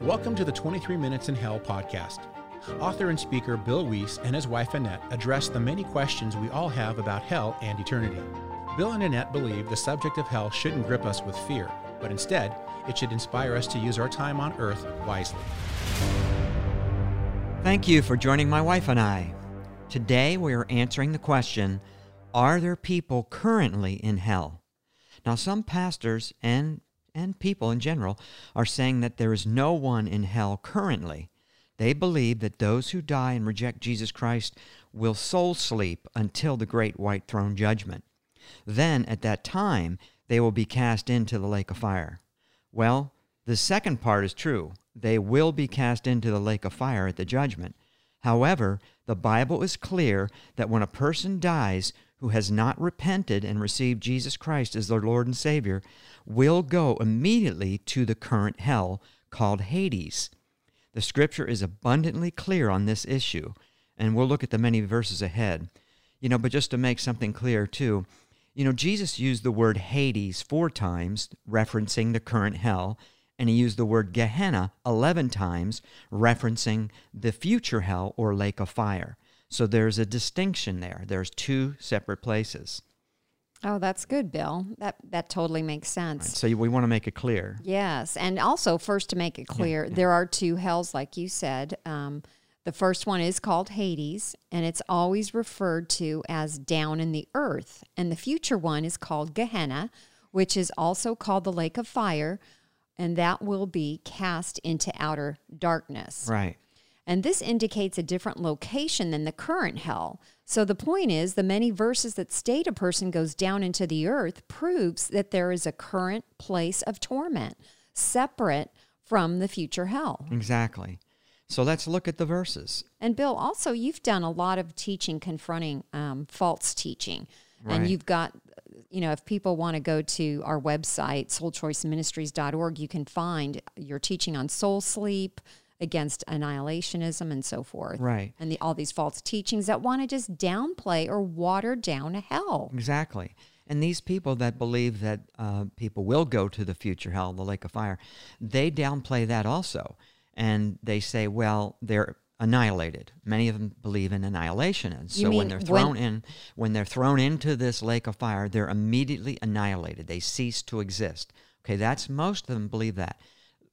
Welcome to the 23 Minutes in Hell podcast. Author and speaker Bill Wiese and his wife Annette address the many questions we all have about hell and eternity. Bill and Annette believe the subject of hell shouldn't grip us with fear, but instead, it should inspire us to use our time on earth wisely. Thank you for joining my wife and I. Today we are answering the question Are there people currently in hell? Now, some pastors and, and people in general are saying that there is no one in hell currently. They believe that those who die and reject Jesus Christ will soul sleep until the great white throne judgment. Then, at that time, they will be cast into the lake of fire. Well, the second part is true. They will be cast into the lake of fire at the judgment. However, the Bible is clear that when a person dies who has not repented and received Jesus Christ as their Lord and Savior will go immediately to the current hell called Hades. The scripture is abundantly clear on this issue, and we'll look at the many verses ahead. You know, but just to make something clear too, you know, Jesus used the word Hades four times, referencing the current hell, and he used the word Gehenna 11 times, referencing the future hell or lake of fire. So there's a distinction there. There's two separate places. Oh, that's good, Bill. That that totally makes sense. Right, so we want to make it clear. Yes, and also first to make it clear, yeah, yeah. there are two hells, like you said. Um, the first one is called Hades, and it's always referred to as down in the earth. And the future one is called Gehenna, which is also called the lake of fire, and that will be cast into outer darkness. Right. And this indicates a different location than the current hell. So the point is, the many verses that state a person goes down into the earth proves that there is a current place of torment separate from the future hell. Exactly. So let's look at the verses. And Bill, also, you've done a lot of teaching confronting um, false teaching. Right. And you've got, you know, if people want to go to our website, soulchoiceministries.org, you can find your teaching on soul sleep, against annihilationism and so forth. Right. And the, all these false teachings that want to just downplay or water down hell. Exactly. And these people that believe that uh, people will go to the future hell, the lake of fire, they downplay that also. And they say, well, they're annihilated. Many of them believe in annihilation. And so when they're thrown when, in when they're thrown into this lake of fire, they're immediately annihilated. They cease to exist. Okay, that's most of them believe that.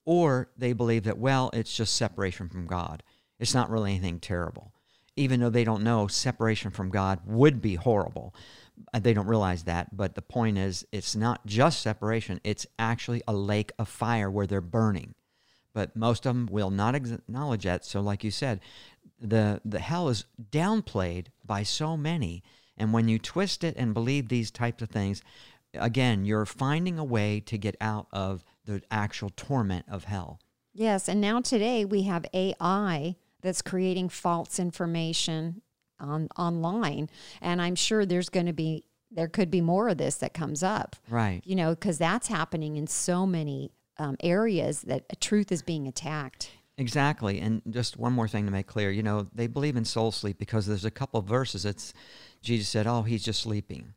Or they believe that, well, it's just separation from God. It's not really anything terrible. Even though they don't know separation from God would be horrible. Uh, they don't realize that. But the point is, it's not just separation, it's actually a lake of fire where they're burning. But most of them will not acknowledge that. So, like you said, the, the hell is downplayed by so many. And when you twist it and believe these types of things, again, you're finding a way to get out of the actual torment of hell. Yes, and now today we have AI that's creating false information on online, and I'm sure there's going to be there could be more of this that comes up. Right. You know, because that's happening in so many um, areas that truth is being attacked. Exactly. And just one more thing to make clear, you know, they believe in soul sleep because there's a couple of verses it's Jesus said, "Oh, he's just sleeping."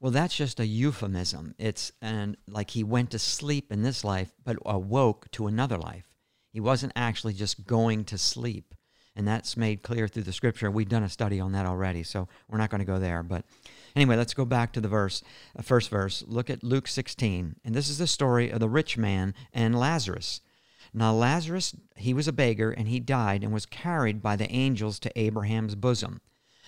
Well, that's just a euphemism. It's and like he went to sleep in this life, but awoke to another life. He wasn't actually just going to sleep. And that's made clear through the scripture. We've done a study on that already, so we're not going to go there. But anyway, let's go back to the verse, uh, first verse. Look at Luke 16. And this is the story of the rich man and Lazarus. Now, Lazarus, he was a beggar, and he died and was carried by the angels to Abraham's bosom.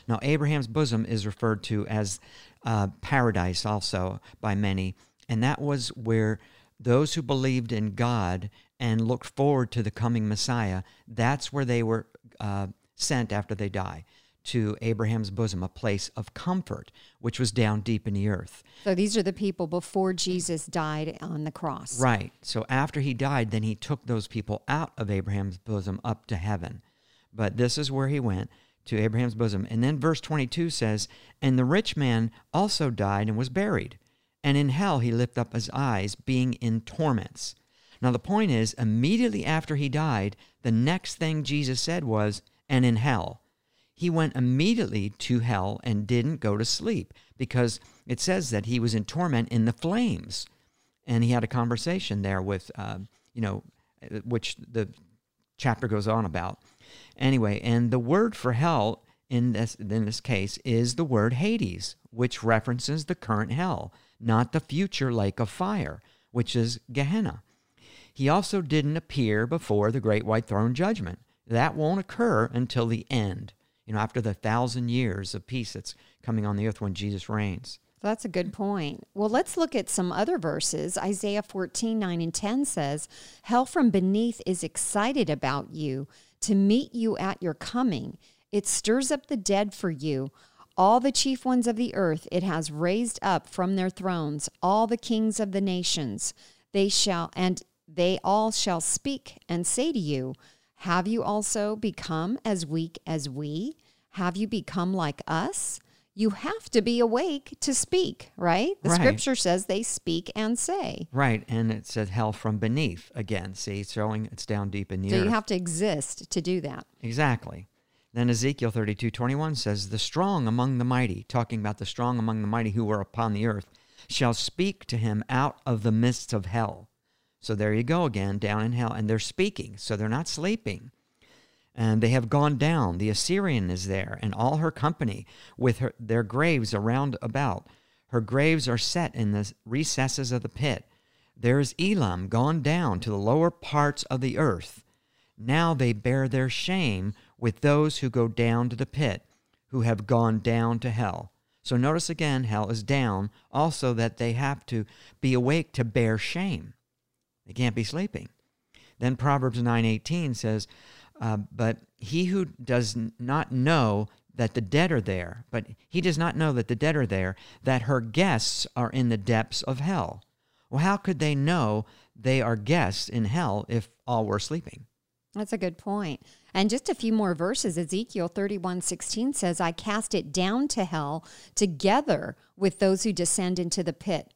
Now, Abraham's bosom is referred to as uh, paradise also by many, and that was where those who believed in God and looked forward to the coming Messiah, that's where they were uh, sent after they die to Abraham's bosom, a place of comfort, which was down deep in the earth. So these are the people before Jesus died on the cross. Right. So after he died, then he took those people out of Abraham's bosom up to heaven. But this is where he went to Abraham's bosom. And then verse 22 says, And the rich man also died and was buried. And in hell he lifted up his eyes, being in torments. Now, the point is, immediately after he died, the next thing Jesus said was, And in hell. He went immediately to hell and didn't go to sleep because it says that he was in torment in the flames. And he had a conversation there with, uh, you know, uh, which the chapter goes on about. Anyway, and the word for hell in this in this case is the word Hades, which references the current hell, not the future lake of fire, which is Gehenna. He also didn't appear before the great white throne judgment. That won't occur until the end, you know, after the thousand years of peace that's coming on the earth when Jesus reigns. That's a good point. Well, let's look at some other verses. Isaiah 14, 9 and 10 says, Hell from beneath is excited about you to meet you at your coming. It stirs up the dead for you. All the chief ones of the earth it has raised up from their thrones, all the kings of the nations. They shall, and they all shall speak and say to you, Have you also become as weak as we? Have you become like us? You have to be awake to speak, right? The Right. scripture says they speak and say. Right, and it says hell from beneath again. See, it's showing it's down deep in the So earth. you have to exist to do that. Exactly. Then Ezekiel thirty-two twenty-one says, The strong among the mighty, talking about the strong among the mighty who were upon the earth, shall speak to him out of the midst of hell. So there you go again, down in hell. And they're speaking, so they're not sleeping. And they have gone down. The Assyrian is there, and all her company, with her, their graves around about. Her graves are set in the recesses of the pit. There is Elam gone down to the lower parts of the earth. Now they bear their shame with those who go down to the pit, who have gone down to hell. So notice again, hell is down. Also, that they have to be awake to bear shame. They can't be sleeping. Then Proverbs 9:18 says, uh, "But he who does not know that the dead are there, but he does not know that the dead are there, that her guests are in the depths of hell." Well, how could they know they are guests in hell if all were sleeping? That's a good point. And just a few more verses. Ezekiel 31 16 says, I cast it down to hell together with those who descend into the pit,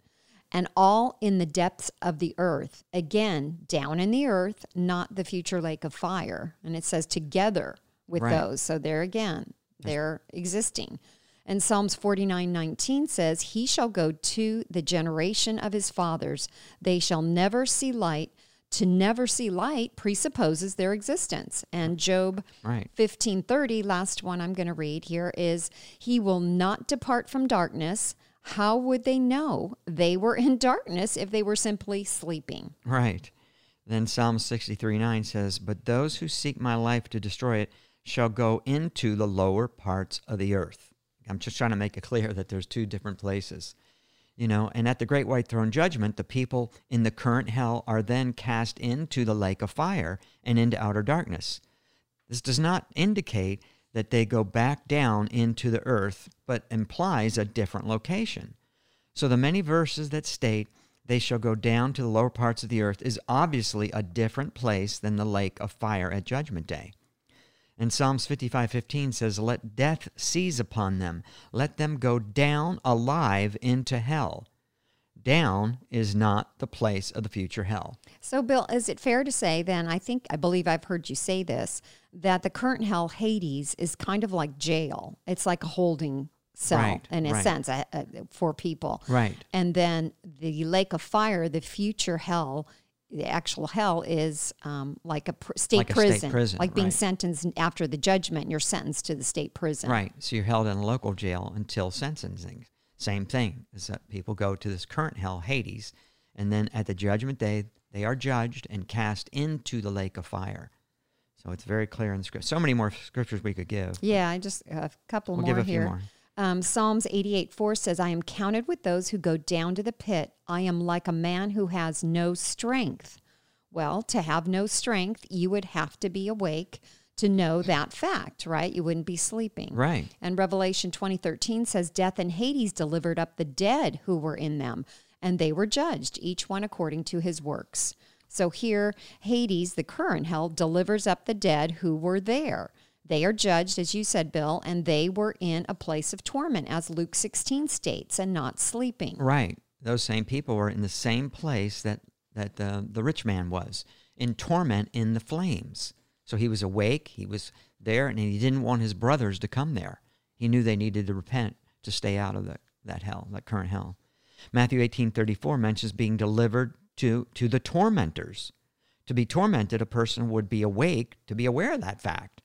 and all in the depths of the earth. Again, down in the earth, not the future lake of fire. And it says together with Right. those. So there again, they're existing. And Psalms 49 19 says, He shall go to the generation of his fathers. They shall never see light. To never see light presupposes their existence. And Job Right. 1530, last one I'm going to read here is, He will not depart from darkness. How would they know they were in darkness if they were simply sleeping? Right. Then Psalm 63 9 says, But those who seek my life to destroy it shall go into the lower parts of the earth. I'm just trying to make it clear that there's two different places. You know, and at the great white throne judgment, the people in the current hell are then cast into the lake of fire and into outer darkness. This does not indicate that they go back down into the earth, but implies a different location. So the many verses that state they shall go down to the lower parts of the earth is obviously a different place than the lake of fire at judgment day. And Psalms 55:15 says, "Let death seize upon them; let them go down alive into hell." Down is not the place of the future hell. So, Bill, is it fair to say then? I think, I believe I've heard you say this that the current hell, Hades, is kind of like jail. It's like a holding cell Right, in a right. sense uh, uh, for people. Right. And then the lake of fire, the future hell, the actual hell is um, like a pr- state, Like a state prison, prison, like being right. sentenced after the judgment. You're sentenced to the state prison. Right. So you're held in a local jail until sentencing. Same thing is that people go to this current hell, Hades, and then at the judgment day, they are judged and cast into the lake of fire. So it's very clear in the script. So many more scriptures we could give. Yeah, I just a couple We'll more give a few here. more. Um, Psalms 88 4 says, I am counted with those who go down to the pit. I am like a man who has no strength. Well, to have no strength, you would have to be awake to know that fact, right? You wouldn't be sleeping. Right. And Revelation 2013 says, Death and Hades delivered up the dead who were in them, and they were judged, each one according to his works. So here, Hades, the current hell, delivers up the dead who were there. They are judged, as you said, Bill, and they were in a place of torment, as Luke 16 states, and not sleeping. Right. Those same people were in the same place that, that the, the rich man was, in torment in the flames. So he was awake, he was there, and he didn't want his brothers to come there. He knew they needed to repent to stay out of the, that hell, that current hell. Matthew 18:34 mentions being delivered to, to the tormentors, to be tormented, a person would be awake to be aware of that fact.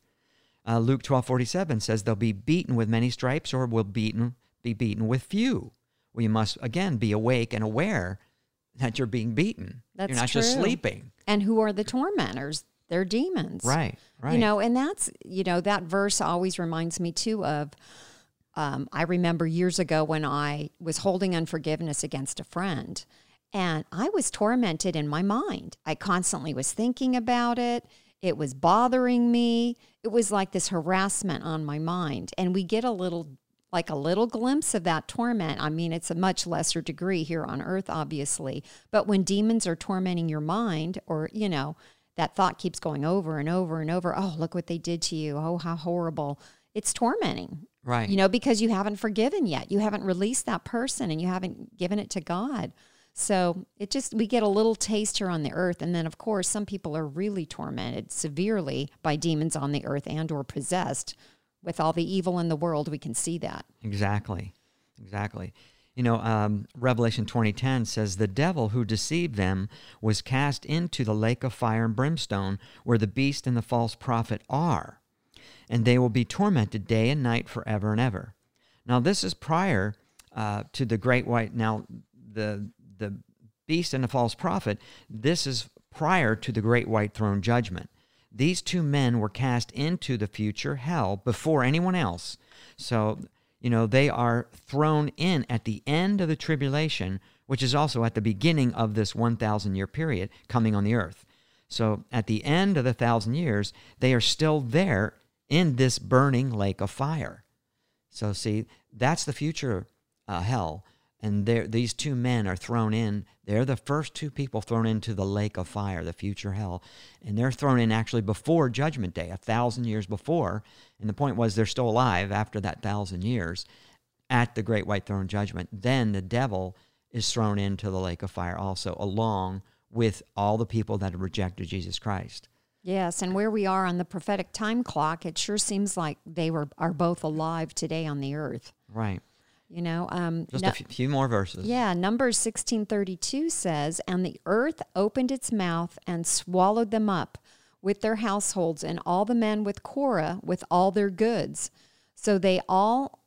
Uh, Luke twelve forty seven says they'll be beaten with many stripes or will beaten be beaten with few. We must again be awake and aware that you're being beaten. That's you're not just sleeping. And who are the tormentors? They're demons. Right. Right. You know, and that's, you know, that verse always reminds me too of, um, I remember years ago when I was holding unforgiveness against a friend and I was tormented in my mind. I constantly was thinking about it. It was bothering me. It was like this harassment on my mind. And we get a little, like a little glimpse of that torment. I mean, it's a much lesser degree here on earth, obviously. But when demons are tormenting your mind, or, you know, that thought keeps going over and over and over. Oh, look what they did to you. Oh, how horrible. It's tormenting. Right. You know, because you haven't forgiven yet. You haven't released that person and you haven't given it to God. So it just, we get a little taste here on the earth. And then, of course, some people are really tormented severely by demons on the earth and or possessed. With all the evil in the world, we can see that. Exactly. Exactly. You know, um, Revelation 2010 says the devil who deceived them was cast into the lake of fire and brimstone where the beast and the false prophet are, and they will be tormented day and night forever and ever. Now, this is prior uh, to the great white. Now, the the beast and the false prophet. This is prior to the great white throne judgment. These two men were cast into the future hell before anyone else. So you know, they are thrown in at the end of the tribulation, which is also at the beginning of this 1,000 year period coming on the earth. So at the end of the thousand years, they are still there in this burning lake of fire. So, see, that's the future uh, hell. And these two men are thrown in. They're the first two people thrown into the lake of fire, the future hell. And they're thrown in actually before Judgment Day, a thousand years before. And the point was they're still alive after that thousand years at the great white throne judgment. Then the devil is thrown into the lake of fire also, along with all the people that have rejected Jesus Christ. Yes, and where we are on the prophetic time clock, it sure seems like they were are both alive today on the earth. Right. You know, um, just no, a few more verses. Yeah, Numbers sixteen thirty two says, "And the earth opened its mouth and swallowed them up, with their households, and all the men with Korah with all their goods. So they all,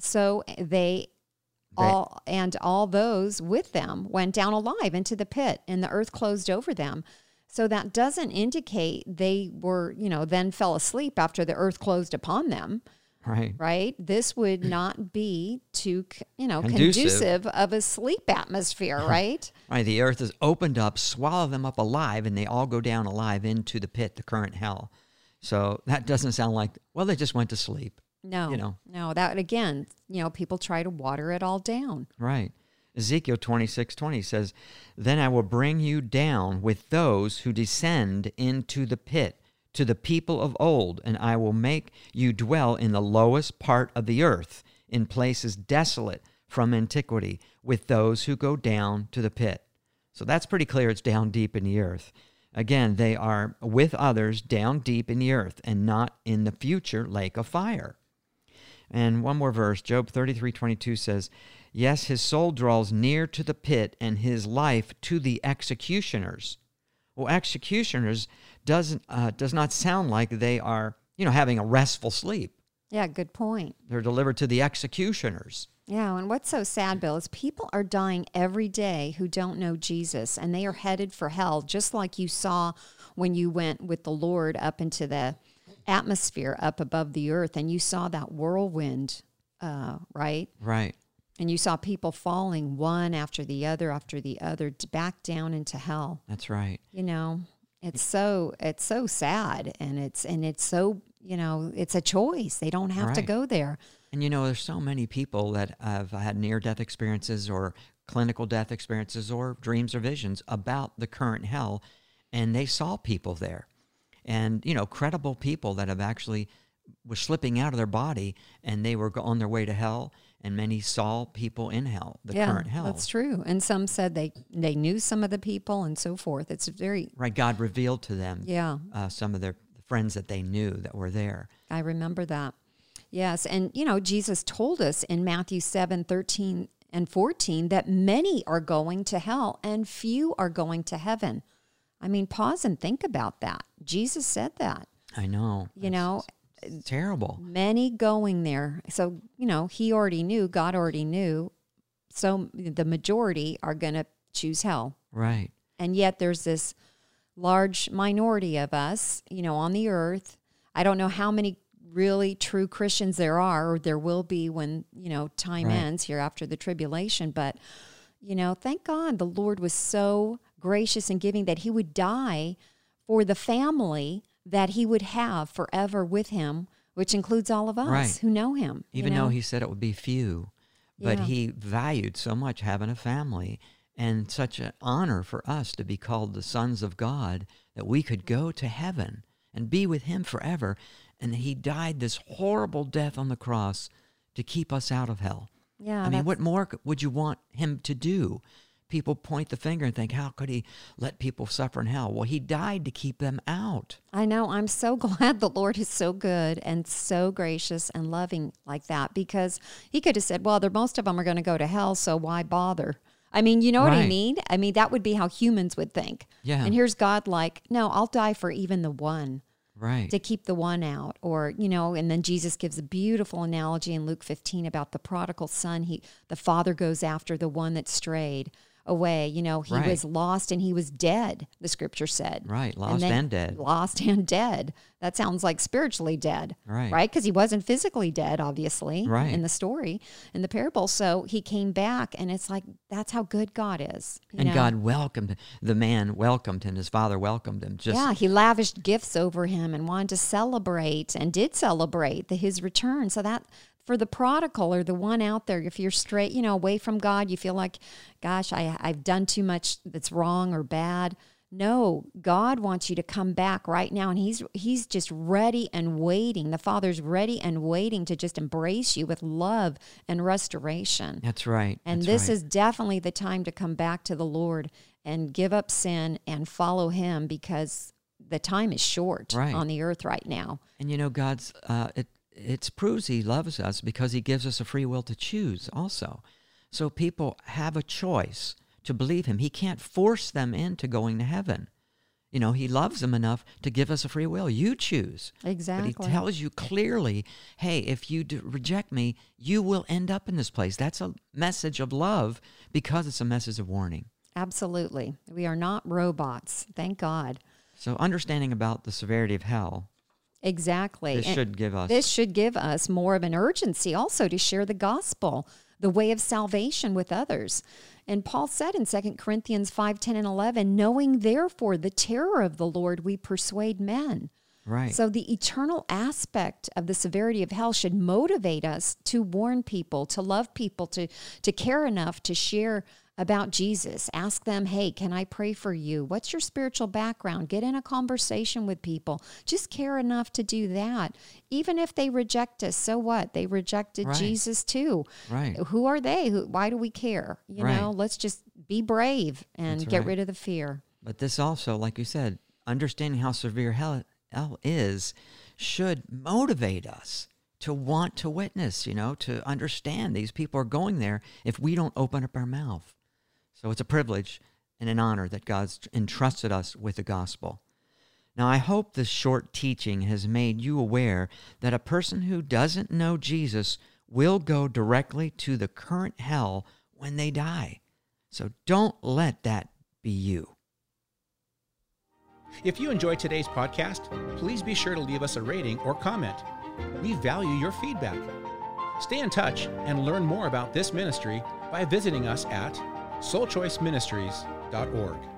so they." all and all those with them went down alive into the pit and the earth closed over them so that doesn't indicate they were you know then fell asleep after the earth closed upon them Right. Right. This would not be too, you know, conducive, conducive of a sleep atmosphere, right? right. The earth is opened up, swallow them up alive, and they all go down alive into the pit, the current hell. So that doesn't sound like, well, they just went to sleep. No. You know, no, that again, you know, people try to water it all down. Right. Ezekiel 26 20 says, Then I will bring you down with those who descend into the pit to the people of old, and I will make you dwell in the lowest part of the earth, in places desolate from antiquity, with those who go down to the pit. So that's pretty clear. It's down deep in the earth. Again, they are with others down deep in the earth and not in the future lake of fire. And one more verse, Job 33 22 says, Yes, his soul draws near to the pit and his life to the executioners. Well, executioners doesn't uh, does not sound like they are you know having a restful sleep. Yeah, good point. They're delivered to the executioners. Yeah, and what's so sad, Bill, is people are dying every day who don't know Jesus, and they are headed for hell, just like you saw when you went with the Lord up into the atmosphere up above the earth, and you saw that whirlwind, uh, right? Right. And you saw people falling one after the other after the other back down into hell. That's right. You know, it's so it's so sad and it's and it's so, you know, it's a choice. They don't have right. to go there. And you know, there's so many people that have had near death experiences or clinical death experiences or dreams or visions about the current hell and they saw people there. And you know, credible people that have actually was slipping out of their body and they were on their way to hell and many saw people in hell, the yeah, current hell. That's true. And some said they they knew some of the people and so forth. It's very right. God revealed to them, yeah, uh, some of their friends that they knew that were there. I remember that. Yes, and you know Jesus told us in Matthew seven thirteen and fourteen that many are going to hell and few are going to heaven. I mean, pause and think about that. Jesus said that. I know. You know, terrible. many going there. So, you know, he already knew, God already knew. So the majority are going to choose hell. Right. And yet there's this large minority of us, you know, on the earth. I don't know how many really true Christians there are or there will be when, you know, time Right. ends here after the tribulation, but you know, thank God the Lord was so gracious and giving that he would die for the family that he would have forever with him, which includes all of us Right. who know him. you Even know? though he said it would be few, but Yeah. he valued so much having a family and such an honor for us to be called the sons of God that we could go to heaven and be with him forever. And he died this horrible death on the cross to keep us out of hell. yeah, I mean, what more would you want him to do? People point the finger and think, how could he let people suffer in hell? Well, he died to keep them out. I know. I'm so glad the Lord is so good and so gracious and loving like that because He could have said, well, they're, most of them are going to go to hell, so why bother? I mean, you know what I mean? I mean, that would be how humans would think. Yeah. And here's God like, no, I'll die for even the one Right. to keep the one out or you know and then jesus gives a beautiful analogy in luke 15 about the prodigal son he the father goes after the one that strayed away you know he Right. was lost and he was dead the scripture said Right, lost then- and dead. lost and dead that sounds like spiritually dead Right. right because he wasn't physically dead obviously Right. in the story in the parable so he came back and it's like that's how good god is you and know? God welcomed the man, welcomed him. His father welcomed him. Just yeah, he lavished gifts over him and wanted to celebrate and did celebrate the, his return. So that for the prodigal or the one out there, if you're straight, you know, away from God, you feel like, gosh, I, I've done too much that's wrong or bad. No, God wants you to come back right now, and He's He's just ready and waiting. The Father's ready and waiting to just embrace you with love and restoration. That's right. And that's this right. is definitely the time to come back to the Lord and give up sin and follow Him because the time is short Right. on the earth right now. And you know, God's uh, it it proves He loves us because He gives us a free will to choose. Also, so people have a choice to believe Him. He can't force them into going to heaven. You know, He loves them enough to give us a free will. You choose. Exactly. But He tells you clearly, hey, if you d- reject me, you will end up in this place. That's a message of love because it's a message of warning. Absolutely. We are not robots. Thank God. So, understanding about the severity of hell, Exactly. this And should give us this should give us more of an urgency also to share the gospel, the way of salvation with others. And Paul said in 2 Corinthians 5 10 and 11, knowing therefore the terror of the Lord, we persuade men. right. So the eternal aspect of the severity of hell should motivate us to warn people, to love people, to to care enough to share about Jesus. Ask them, "Hey, can I pray for you? What's your spiritual background?" Get in a conversation with people. Just care enough to do that. Even if they reject us, so what? They rejected Right. Jesus too. Right. Who are they? Who why do we care? You Right. know, let's just be brave and That's get right. rid of the fear. But this also, like you said, understanding how severe hell, hell is should motivate us to want to witness, you know, to understand these people are going there if we don't open up our mouth. So it's a privilege and an honor that God's entrusted us with the gospel. Now, I hope this short teaching has made you aware that a person who doesn't know Jesus will go directly to the current hell when they die. So don't let that be you. If you enjoyed today's podcast, please be sure to leave us a rating or comment. We value your feedback. Stay in touch and learn more about this ministry by visiting us at soulchoiceministries.org.